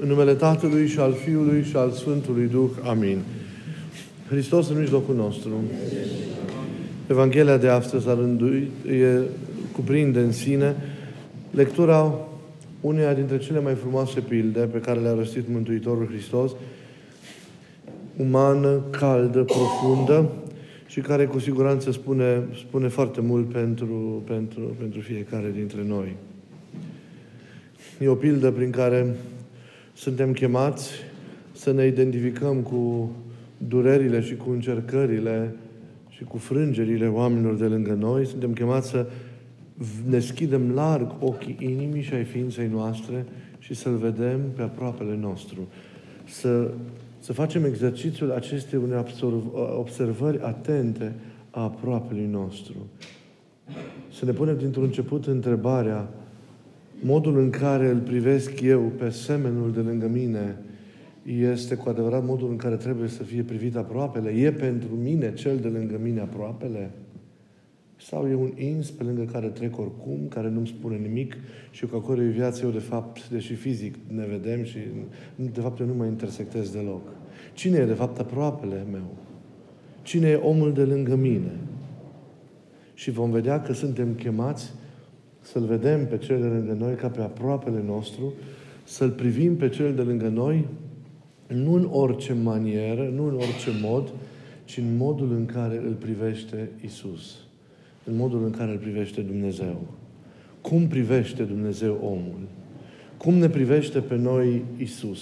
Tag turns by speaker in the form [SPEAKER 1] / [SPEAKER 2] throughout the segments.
[SPEAKER 1] În numele Tatălui și al Fiului și al Sfântului Duh. Amin. Hristos în mijlocul nostru. Evanghelia de astăzi a rânduit, e, cuprinde în sine lectura uneia dintre cele mai frumoase pilde pe care le-a răstit Mântuitorul Hristos, umană, caldă, profundă și care cu siguranță spune, spune foarte mult pentru, pentru, pentru fiecare dintre noi. E o pildă prin care suntem chemați să ne identificăm cu durerile și cu încercările și cu frângerile oamenilor de lângă noi. Suntem chemați să deschidem larg ochii inimii și ai ființei noastre și să-L vedem pe aproapele nostru. Să, să facem exercițiul acestei unei observări atente a aproapelui nostru. Să ne punem dintr-un început întrebarea modul în care îl privesc eu pe semenul de lângă mine este cu adevărat modul în care trebuie să fie privit aproapele? E pentru mine cel de lângă mine aproapele? Sau e un ins pe lângă care trec oricum, care nu-mi spune nimic și cu acolo viață eu, de fapt, deși fizic ne vedem și de fapt eu nu mă intersectez deloc. Cine e, de fapt, aproapele meu? Cine e omul de lângă mine? Și vom vedea că suntem chemați să-L vedem pe cel de lângă noi ca pe aproapele nostru, să-L privim pe cel de lângă noi nu în orice manieră, nu în orice mod, ci în modul în care îl privește Isus. În modul în care îl privește Dumnezeu. Cum privește Dumnezeu omul? Cum ne privește pe noi Isus?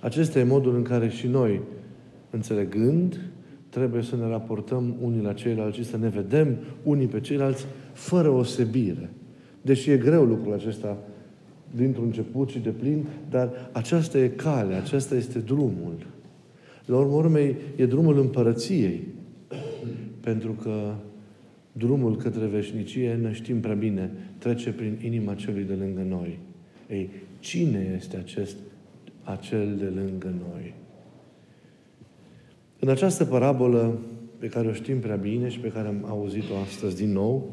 [SPEAKER 1] Acesta e modul în care și noi, înțelegând, trebuie să ne raportăm unii la ceilalți și să ne vedem unii pe ceilalți fără osebire. Deși e greu lucrul acesta dintr-un început și de plin, dar aceasta e calea, acesta este drumul. La urmă urmei, e drumul împărăției. Pentru că drumul către veșnicie, ne știm prea bine, trece prin inima celui de lângă noi. Ei, cine este acest, acel de lângă noi? În această parabolă pe care o știm prea bine și pe care am auzit-o astăzi din nou,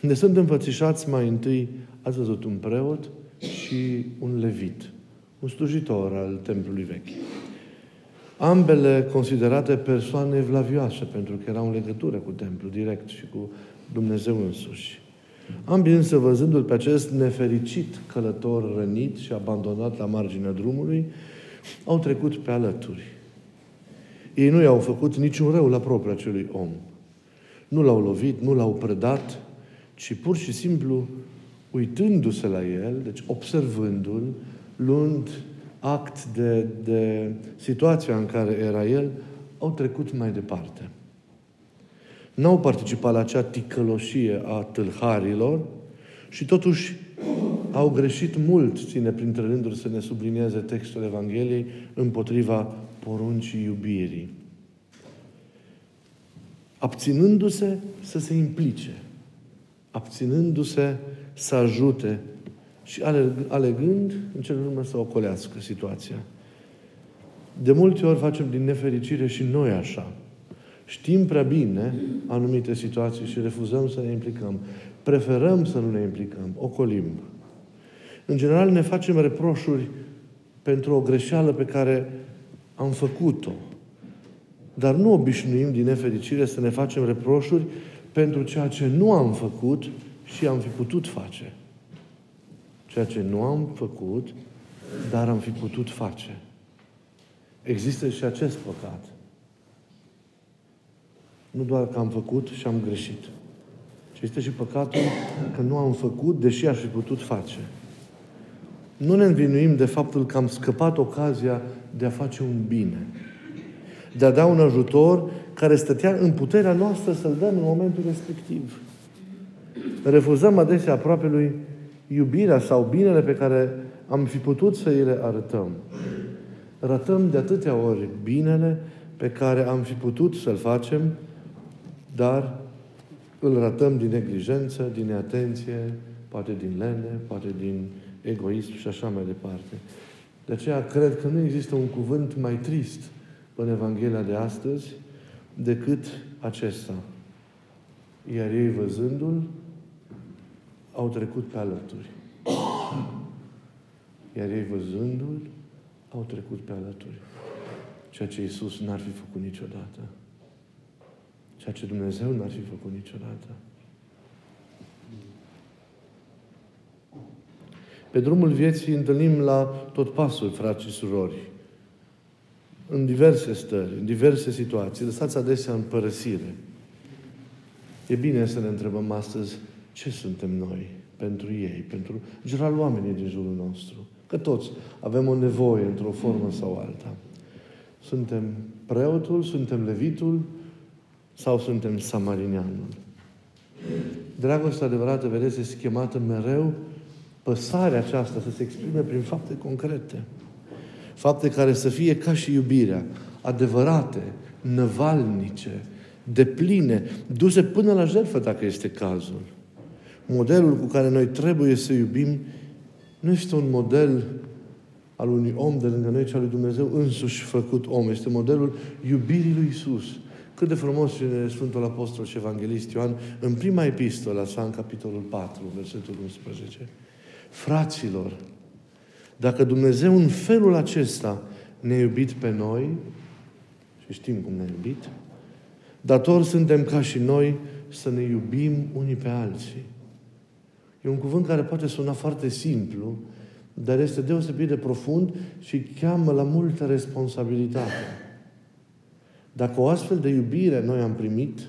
[SPEAKER 1] ne sunt înfățișați mai întâi, ați văzut, un preot și un levit, un slujitor al templului vechi. Ambele considerate persoane evlavioase, pentru că erau în legătură cu templu, direct și cu Dumnezeu însuși. Ambii însă, văzându-l pe acest nefericit călător rănit și abandonat la marginea drumului, au trecut pe alături. Ei nu i-au făcut niciun rău la propriul acelui om. Nu l-au lovit, nu l-au prădat, ci pur și simplu uitându-se la el, deci observându-l, luând act de, de situația în care era el, au trecut mai departe. N-au participat la acea ticăloșie a tâlharilor și totuși au greșit mult, ține printre rânduri să ne sublinieze textul Evangheliei, împotriva poruncii iubirii. Abținându-se să se implice, abținându-se să ajute și alegând în cel urmă să ocolească situația. De multe ori facem din nefericire și noi așa. Știm prea bine anumite situații și refuzăm să ne implicăm. Preferăm să nu ne implicăm, ocolim. În general ne facem reproșuri pentru o greșeală pe care am făcut-o. Dar nu obișnuim din nefericire să ne facem reproșuri pentru ceea ce nu am făcut și am fi putut face. Ceea ce nu am făcut, dar am fi putut face. Există și acest păcat. Nu doar că am făcut și am greșit, ci este și păcatul că nu am făcut, deși aș fi putut face. Nu ne învinuim de faptul că am scăpat ocazia de a face un bine, de a da un ajutor care stătea în puterea noastră să-l dăm în momentul respectiv. Refuzăm adesea aproape lui iubirea sau binele pe care am fi putut să îi le arătăm. Ratăm de atâtea ori binele pe care am fi putut să-l facem, dar îl ratăm din neglijență, din neatenție, poate din lene, poate din egoism și așa mai departe. De aceea cred că nu există un cuvânt mai trist în Evanghelia de astăzi decât acesta. Iar ei văzându-l, au trecut pe alături. Iar ei văzându-l, au trecut pe alături. Ceea ce Iisus n-ar fi făcut niciodată. Ceea ce Dumnezeu n-ar fi făcut niciodată. Pe drumul vieții întâlnim la tot pasul, frați și surori, în diverse stări, în diverse situații, lăsați adesea în părăsire. E bine să ne întrebăm astăzi ce suntem noi pentru ei, pentru general oamenii din jurul nostru. Că toți avem o nevoie într-o formă sau alta. Suntem preotul, suntem levitul sau suntem samarinianul. Dragostea adevărată, vedeți, este schemată mereu păsarea aceasta să se exprime prin fapte concrete. Fapte care să fie ca și iubirea, adevărate, năvalnice, depline, duse până la jertfă dacă este cazul. Modelul cu care noi trebuie să iubim nu este un model al unui om de lângă noi, ci al lui Dumnezeu însuși făcut om. Este modelul iubirii lui Isus. Cât de frumos spune Sfântul Apostol și Evanghelist Ioan în prima epistolă sa, în capitolul 4, versetul 11. Fraților, dacă Dumnezeu în felul acesta ne-a iubit pe noi, și știm cum ne-a iubit, dator suntem ca și noi să ne iubim unii pe alții. E un cuvânt care poate suna foarte simplu, dar este deosebit de profund și cheamă la multă responsabilitate. Dacă o astfel de iubire noi am primit,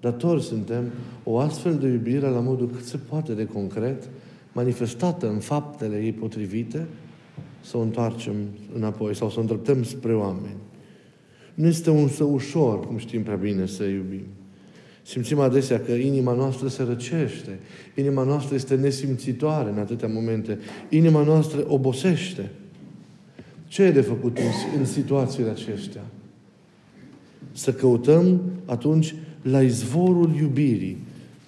[SPEAKER 1] datori suntem o astfel de iubire la modul cât se poate de concret, manifestată în faptele ei potrivite, să o întoarcem înapoi sau să o îndreptăm spre oameni. Nu este însă ușor, cum știm prea bine, să iubim. Simțim adesea că inima noastră se răcește, inima noastră este nesimțitoare în atâtea momente, inima noastră obosește. Ce e de făcut în, în situațiile acestea? Să căutăm atunci la izvorul iubirii,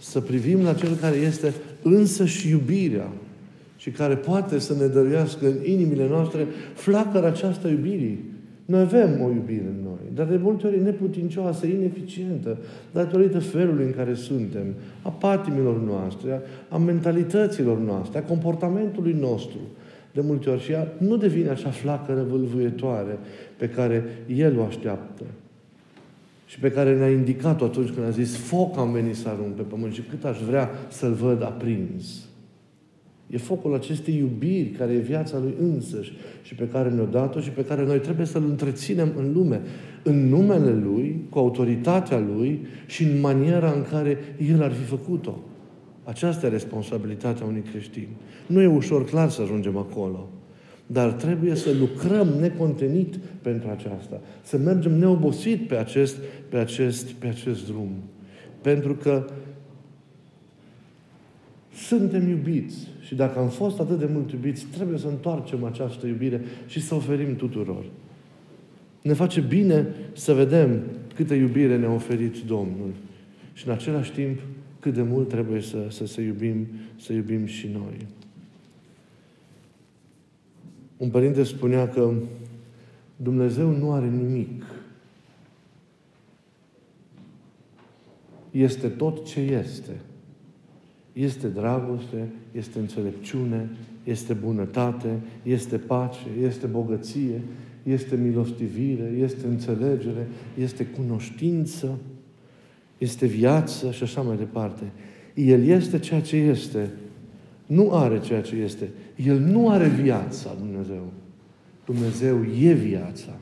[SPEAKER 1] să privim la Cel care este însă și iubirea și care poate să ne dăruiască în inimile noastre flacăra aceasta iubirii. Noi avem o iubire în noi, dar de multe ori neputincioasă, ineficientă, datorită felului în care suntem, a patimilor noastre, a mentalităților noastre, a comportamentului nostru. De multe ori și ea nu devine așa flacără vâlvuietoare pe care El o așteaptă și pe care ne-a indicat-o atunci când a zis foc am venit să arunc pe pământ și cât aș vrea să-l văd aprins. E focul acestei iubiri care e viața Lui însăși și pe care ne-a dat-o și pe care noi trebuie să-L întreținem în lume, în numele Lui, cu autoritatea Lui și în maniera în care El ar fi făcut-o. Aceasta e responsabilitatea unui creștin. Nu e ușor, clar, să ajungem acolo. Dar trebuie să lucrăm necontenit pentru aceasta. Să mergem neobosit pe acest, pe acest, pe acest drum. Pentru că suntem iubiți. Și dacă am fost atât de mult iubiți, trebuie să întoarcem această iubire și să oferim tuturor. Ne face bine să vedem câtă iubire ne-a oferit Domnul. Și în același timp, cât de mult trebuie să, să, să, iubim, să iubim și noi. Un părinte spunea că Dumnezeu nu are nimic. Este tot ce este. Este dragoste, este înțelepciune, este bunătate, este pace, este bogăție, este milostivire, este înțelegere, este cunoștință, este viață și așa mai departe. El este ceea ce este. Nu are ceea ce este. El nu are viața, Dumnezeu. Dumnezeu e viața.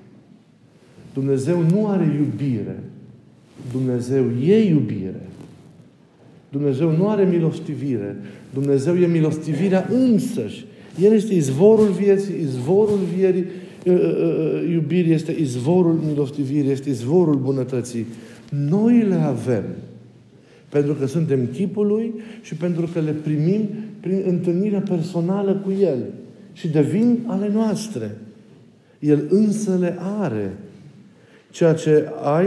[SPEAKER 1] Dumnezeu nu are iubire. Dumnezeu e iubire. Dumnezeu nu are milostivire. Dumnezeu e milostivirea însăși. El este izvorul vieții, izvorul vierii, ă, ă, ă, iubirii, este izvorul milostivirii, este izvorul bunătății. Noi le avem pentru că suntem chipul Lui și pentru că le primim prin întâlnirea personală cu El. Și devin ale noastre. El însă le are. Ceea ce ai,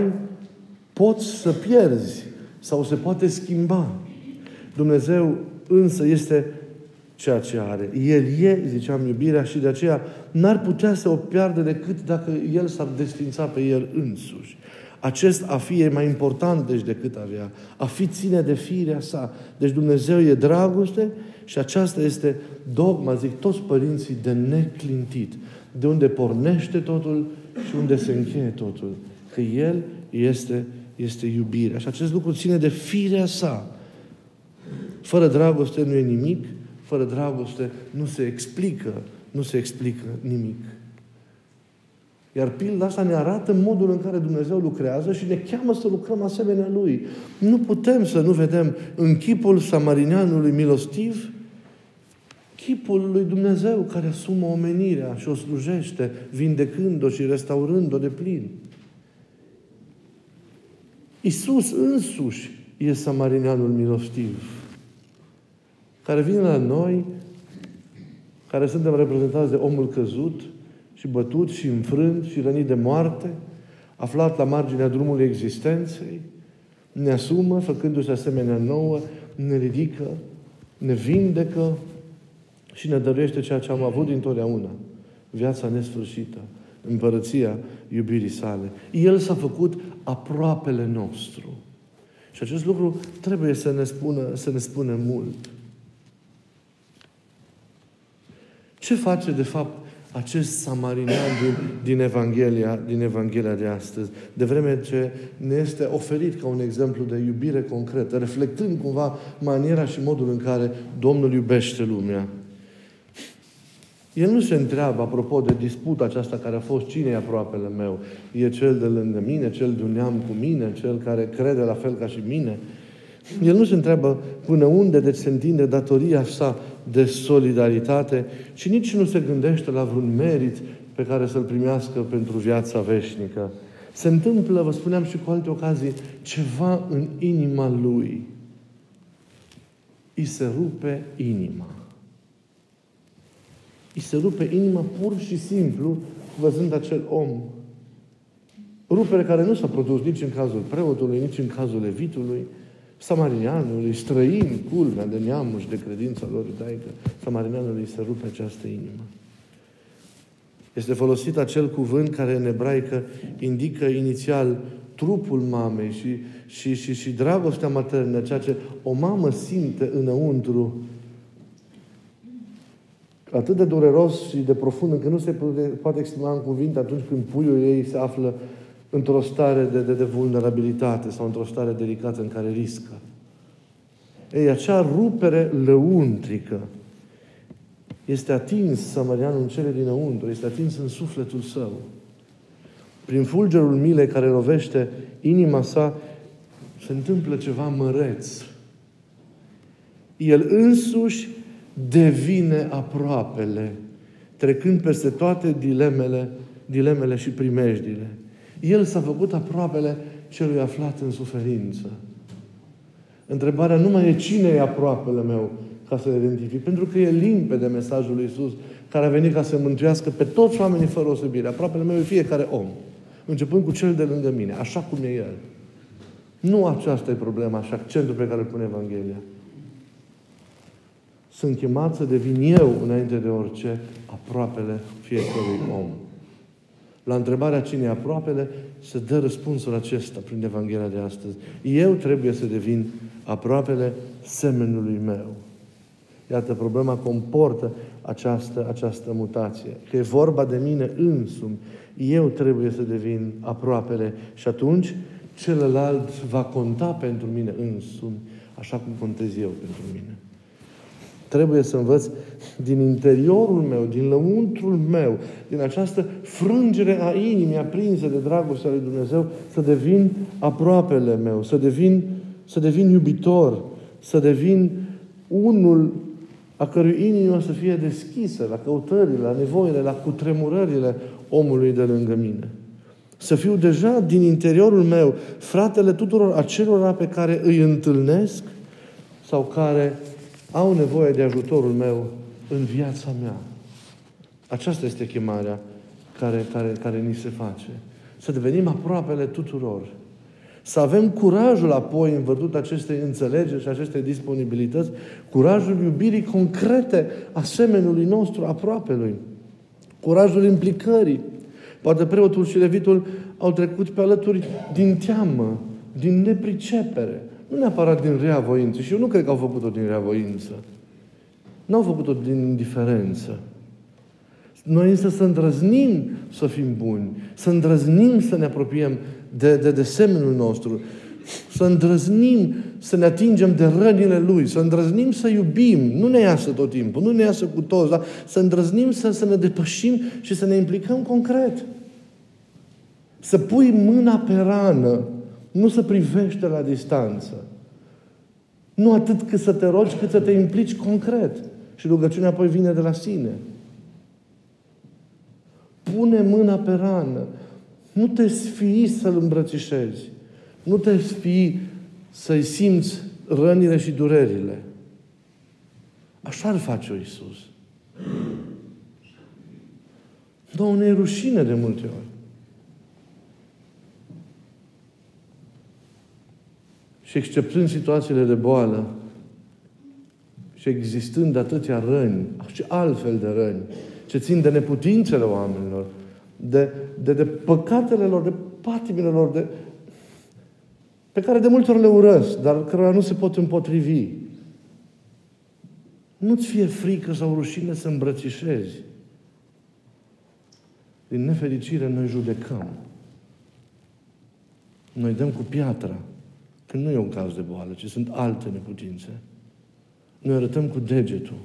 [SPEAKER 1] poți să pierzi sau se poate schimba. Dumnezeu însă este ceea ce are. El e, ziceam, iubirea și de aceea n-ar putea să o piardă decât dacă El s-ar desfința pe El însuși. Acest a fi e mai important deci decât avea. A fi ține de firea sa. Deci Dumnezeu e dragoste Și aceasta este dogma, zic, toți părinții de neclintit. De unde pornește totul și unde se încheie totul. Că El este, este iubirea. Și acest lucru ține de firea sa. Fără dragoste nu e nimic, fără dragoste nu se explică, nu se explică nimic. Iar pilda asta ne arată modul în care Dumnezeu lucrează și ne cheamă să lucrăm asemenea Lui. Nu putem să nu vedem în chipul samarineanului milostiv chipul lui Dumnezeu care asumă omenirea și o slujește, vindecând-o și restaurând-o de plin. Isus însuși e samarineanul milostiv, care vine la noi, care suntem reprezentați de omul căzut, și bătut și înfrânt și rănit de moarte, aflat la marginea drumului existenței, ne asumă, făcându-se asemenea nouă, ne ridică, ne vindecă și ne dăruiește ceea ce am avut dintotdeauna. Viața nesfârșită, împărăția iubirii sale. El s-a făcut aproapele nostru. Și acest lucru trebuie să ne spună, să ne spună mult. Ce face, de fapt, acest samarinean din, din, Evanghelia, din Evanghelia de astăzi, de vreme ce ne este oferit ca un exemplu de iubire concretă, reflectând cumva maniera și modul în care Domnul iubește lumea. El nu se întreabă, apropo de disputa aceasta care a fost, cine e aproapele meu? E cel de lângă mine, cel de un neam cu mine, cel care crede la fel ca și mine? El nu se întreabă până unde deci se întinde datoria sa de solidaritate și nici nu se gândește la vreun merit pe care să-l primească pentru viața veșnică. Se întâmplă, vă spuneam și cu alte ocazii, ceva în inima lui. I se rupe inima. I se rupe inima pur și simplu văzând acel om. Rupere care nu s-a produs nici în cazul preotului, nici în cazul levitului, Samarinianului, străini, culmea de neamul și de credința lor iudaică, Samarinianului se rupe această inimă. Este folosit acel cuvânt care în ebraică indică inițial trupul mamei și, și, și, și dragostea maternă, ceea ce o mamă simte înăuntru atât de dureros și de profund încât nu se poate exprima în cuvinte atunci când puiul ei se află într-o stare de, de, de vulnerabilitate sau într-o stare delicată în care riscă. Ei, acea rupere lăuntrică este atins Samarianul în cele dinăuntru, este atins în sufletul său. Prin fulgerul milei care lovește inima sa, se întâmplă ceva măreț. El însuși devine aproapele, trecând peste toate dilemele, dilemele și primejdile. El s-a făcut aproapele celui aflat în suferință. Întrebarea nu mai e cine e aproapele meu ca să-l identific. Pentru că e limpede mesajul lui Isus care a venit ca să mântuiască pe toți oamenii fără osebire. Aproapele meu e fiecare om. Începând cu cel de lângă mine, așa cum e El. Nu aceasta e problema și accentul pe care îl pune Evanghelia. Sunt chemat să devin eu, înainte de orice, aproapele fiecărui om. La întrebarea cine e aproapele, se dă răspunsul acesta prin Evanghelia de astăzi. Eu trebuie să devin aproapele semenului meu. Iată, problema comportă această, această mutație. Că e vorba de mine însumi. Eu trebuie să devin aproapele și atunci celălalt va conta pentru mine însumi, așa cum contez eu pentru mine. Trebuie să învăț din interiorul meu, din lăuntrul meu, din această frângere a inimii aprinsă de dragostea lui Dumnezeu, să devin aproapele meu, să devin, să devin iubitor, să devin unul a cărui inimă să fie deschisă la căutările, la nevoile, la cutremurările omului de lângă mine. Să fiu deja din interiorul meu fratele tuturor acelora pe care îi întâlnesc sau care au nevoie de ajutorul meu în viața mea. Aceasta este chemarea care, care, care ni se face. Să devenim aproapele tuturor. Să avem curajul apoi, în văzut acestei înțelegeri și acestei disponibilități, curajul iubirii concrete a semenului nostru aproape lui. Curajul implicării. Poate preotul și levitul au trecut pe alături din teamă, din nepricepere, nu neapărat din rea voință. Și eu nu cred că au făcut-o din rea voință. N-au făcut-o din indiferență. Noi însă să îndrăznim să fim buni, să îndrăznim să ne apropiem de, de, de semnul nostru, să îndrăznim să ne atingem de rănile Lui, să îndrăznim să iubim. Nu ne iasă tot timpul, nu ne iasă cu toți, dar să îndrăznim să, să ne depășim și să ne implicăm concret. Să pui mâna pe rană, nu să privești de la distanță. Nu atât cât să te rogi, cât să te implici concret. Și rugăciunea apoi vine de la sine. Pune mâna pe rană. Nu te sfii să-L îmbrățișezi. Nu te sfii să-i simți rănile și durerile. Așa ar face-o Iisus. Dar ne e rușine de multe ori. Și exceptând situațiile de boală și existând atâtea răni și altfel de răni, ce țin de neputințele oamenilor, de, de, de păcatele lor, de patimile lor, de, pe care de multe ori le urăsc, dar cărora nu se pot împotrivi. Nu-ți fie frică sau rușine să îmbrățișezi. Din nefericire, noi judecăm. Noi dăm cu piatra. Când nu e un caz de boală, ci sunt alte neputințe. Noi arătăm cu degetul.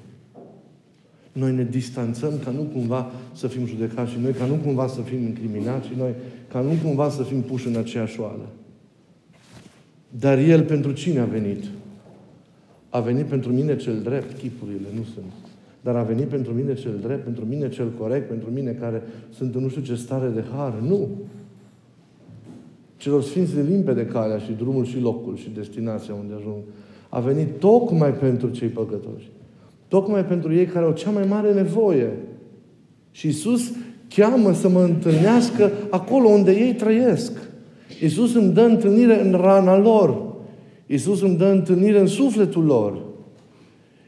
[SPEAKER 1] Noi ne distanțăm ca nu cumva să fim judecați și noi, ca nu cumva să fim incriminați și noi, ca nu cumva să fim puși în aceeași oală. Dar El pentru cine a venit? A venit pentru mine cel drept, chipurile nu sunt. Dar a venit pentru mine cel drept, pentru mine cel corect, pentru mine care sunt în nu știu ce stare de har. Nu. Celor sfinți de limpede calea și drumul și locul și destinația unde ajung. A venit tocmai pentru cei păcătoși. Tocmai pentru ei care au cea mai mare nevoie. Și Isus cheamă să mă întâlnească acolo unde ei trăiesc. Iisus îmi dă întâlnire în rana lor. Iisus îmi dă întâlnire în sufletul lor.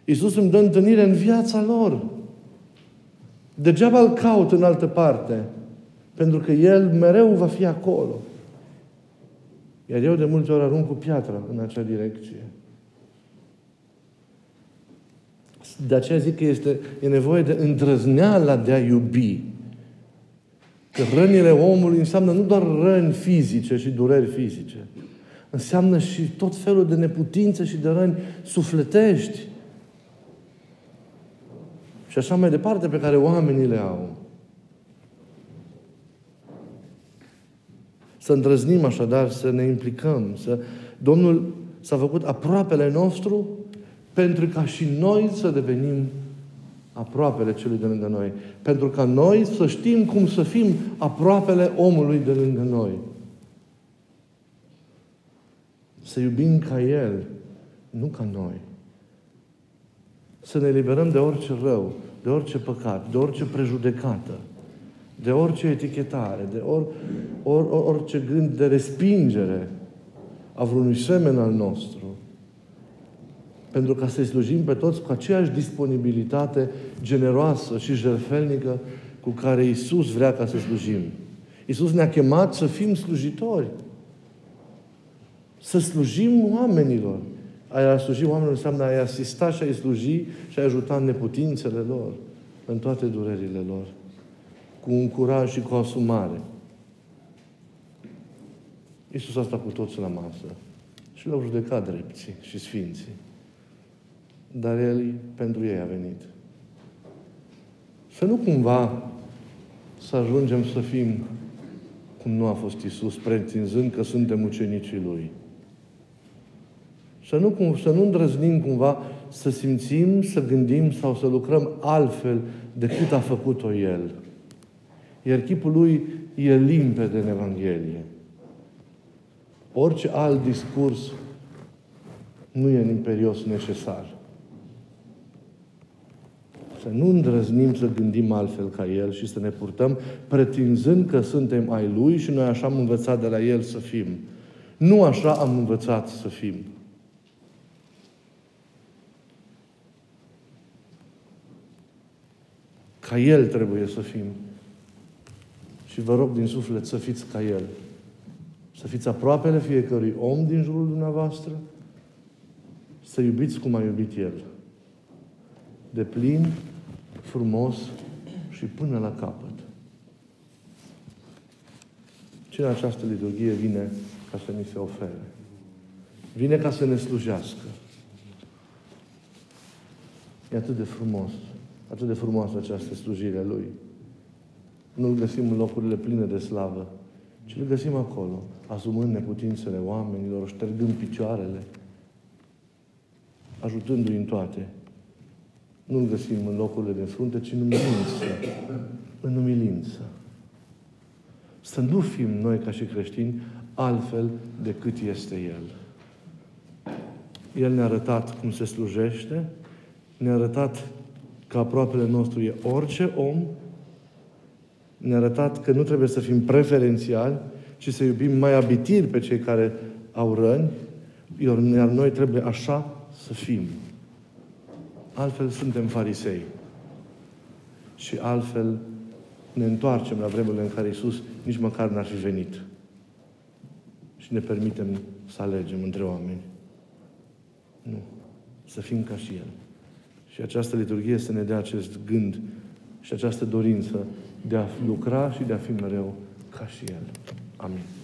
[SPEAKER 1] Iisus îmi dă întâlnire în viața lor. Degeaba îl caut în altă parte. Pentru că El mereu va fi acolo. Iar eu de multe ori arunc cu piatra în acea direcție. De aceea zic că este, e nevoie de îndrăzneala de a iubi. Că rănile omului înseamnă nu doar răni fizice și dureri fizice. Înseamnă și tot felul de neputințe și de răni sufletești. Și așa mai departe pe care oamenii le au. Să îndrăznim așadar, să ne implicăm. Să... Domnul s-a făcut aproapele nostru pentru ca și noi să devenim aproapele celui de lângă noi. Pentru ca noi să știm cum să fim aproapele omului de lângă noi. Să iubim ca El, nu ca noi. Să ne liberăm de orice rău, de orice păcat, de orice prejudecată, de orice etichetare, de or, or, or, orice gând de respingere a vreunui semen al nostru pentru ca să-i slujim pe toți cu aceeași disponibilitate generoasă și jertfelnică cu care Isus vrea ca să slujim. Isus ne-a chemat să fim slujitori. Să slujim oamenilor. A sluji oamenilor înseamnă a-i asista și a-i sluji și a-i ajuta în neputințele lor, în toate durerile lor, cu un curaj și cu o asumare. Iisus a stat cu toți la masă și l-au judecat drepții și sfinții dar El pentru ei a venit. Să nu cumva să ajungem să fim cum nu a fost Isus, pretinzând că suntem ucenicii Lui. Să nu, să nu îndrăznim cumva să simțim, să gândim sau să lucrăm altfel decât a făcut-o El. Iar chipul Lui e limpede în Evanghelie. Orice alt discurs nu e în imperios necesar. Să nu îndrăznim să gândim altfel ca El și să ne purtăm pretinzând că suntem ai Lui și noi așa am învățat de la El să fim. Nu așa am învățat să fim. Ca El trebuie să fim. Și vă rog din suflet să fiți ca El. Să fiți aproapele fiecărui om din jurul dumneavoastră, să iubiți cum a iubit El de plin, frumos și până la capăt. Ce în această liturghie vine ca să ni se ofere? Vine ca să ne slujească. E atât de frumos, atât de frumoasă această slujire a Lui. Nu-L găsim în locurile pline de slavă, ci îl găsim acolo, asumând neputințele oamenilor, ștergând picioarele, ajutându-i în toate. Nu-L găsim în locurile de frunte, ci în umilință. În umilință. Să nu fim noi ca și creștini altfel decât este El. El ne-a arătat cum se slujește, ne-a arătat că aproapele nostru e orice om, ne-a arătat că nu trebuie să fim preferențiali, ci să iubim mai abitir pe cei care au răni, iar noi trebuie așa să fim. Altfel suntem farisei. Și altfel ne întoarcem la vremurile în care Iisus nici măcar n-ar fi venit. Și ne permitem să alegem între oameni. Nu. Să fim ca și El. Și această liturghie să ne dea acest gând și această dorință de a lucra și de a fi mereu ca și El. Amin.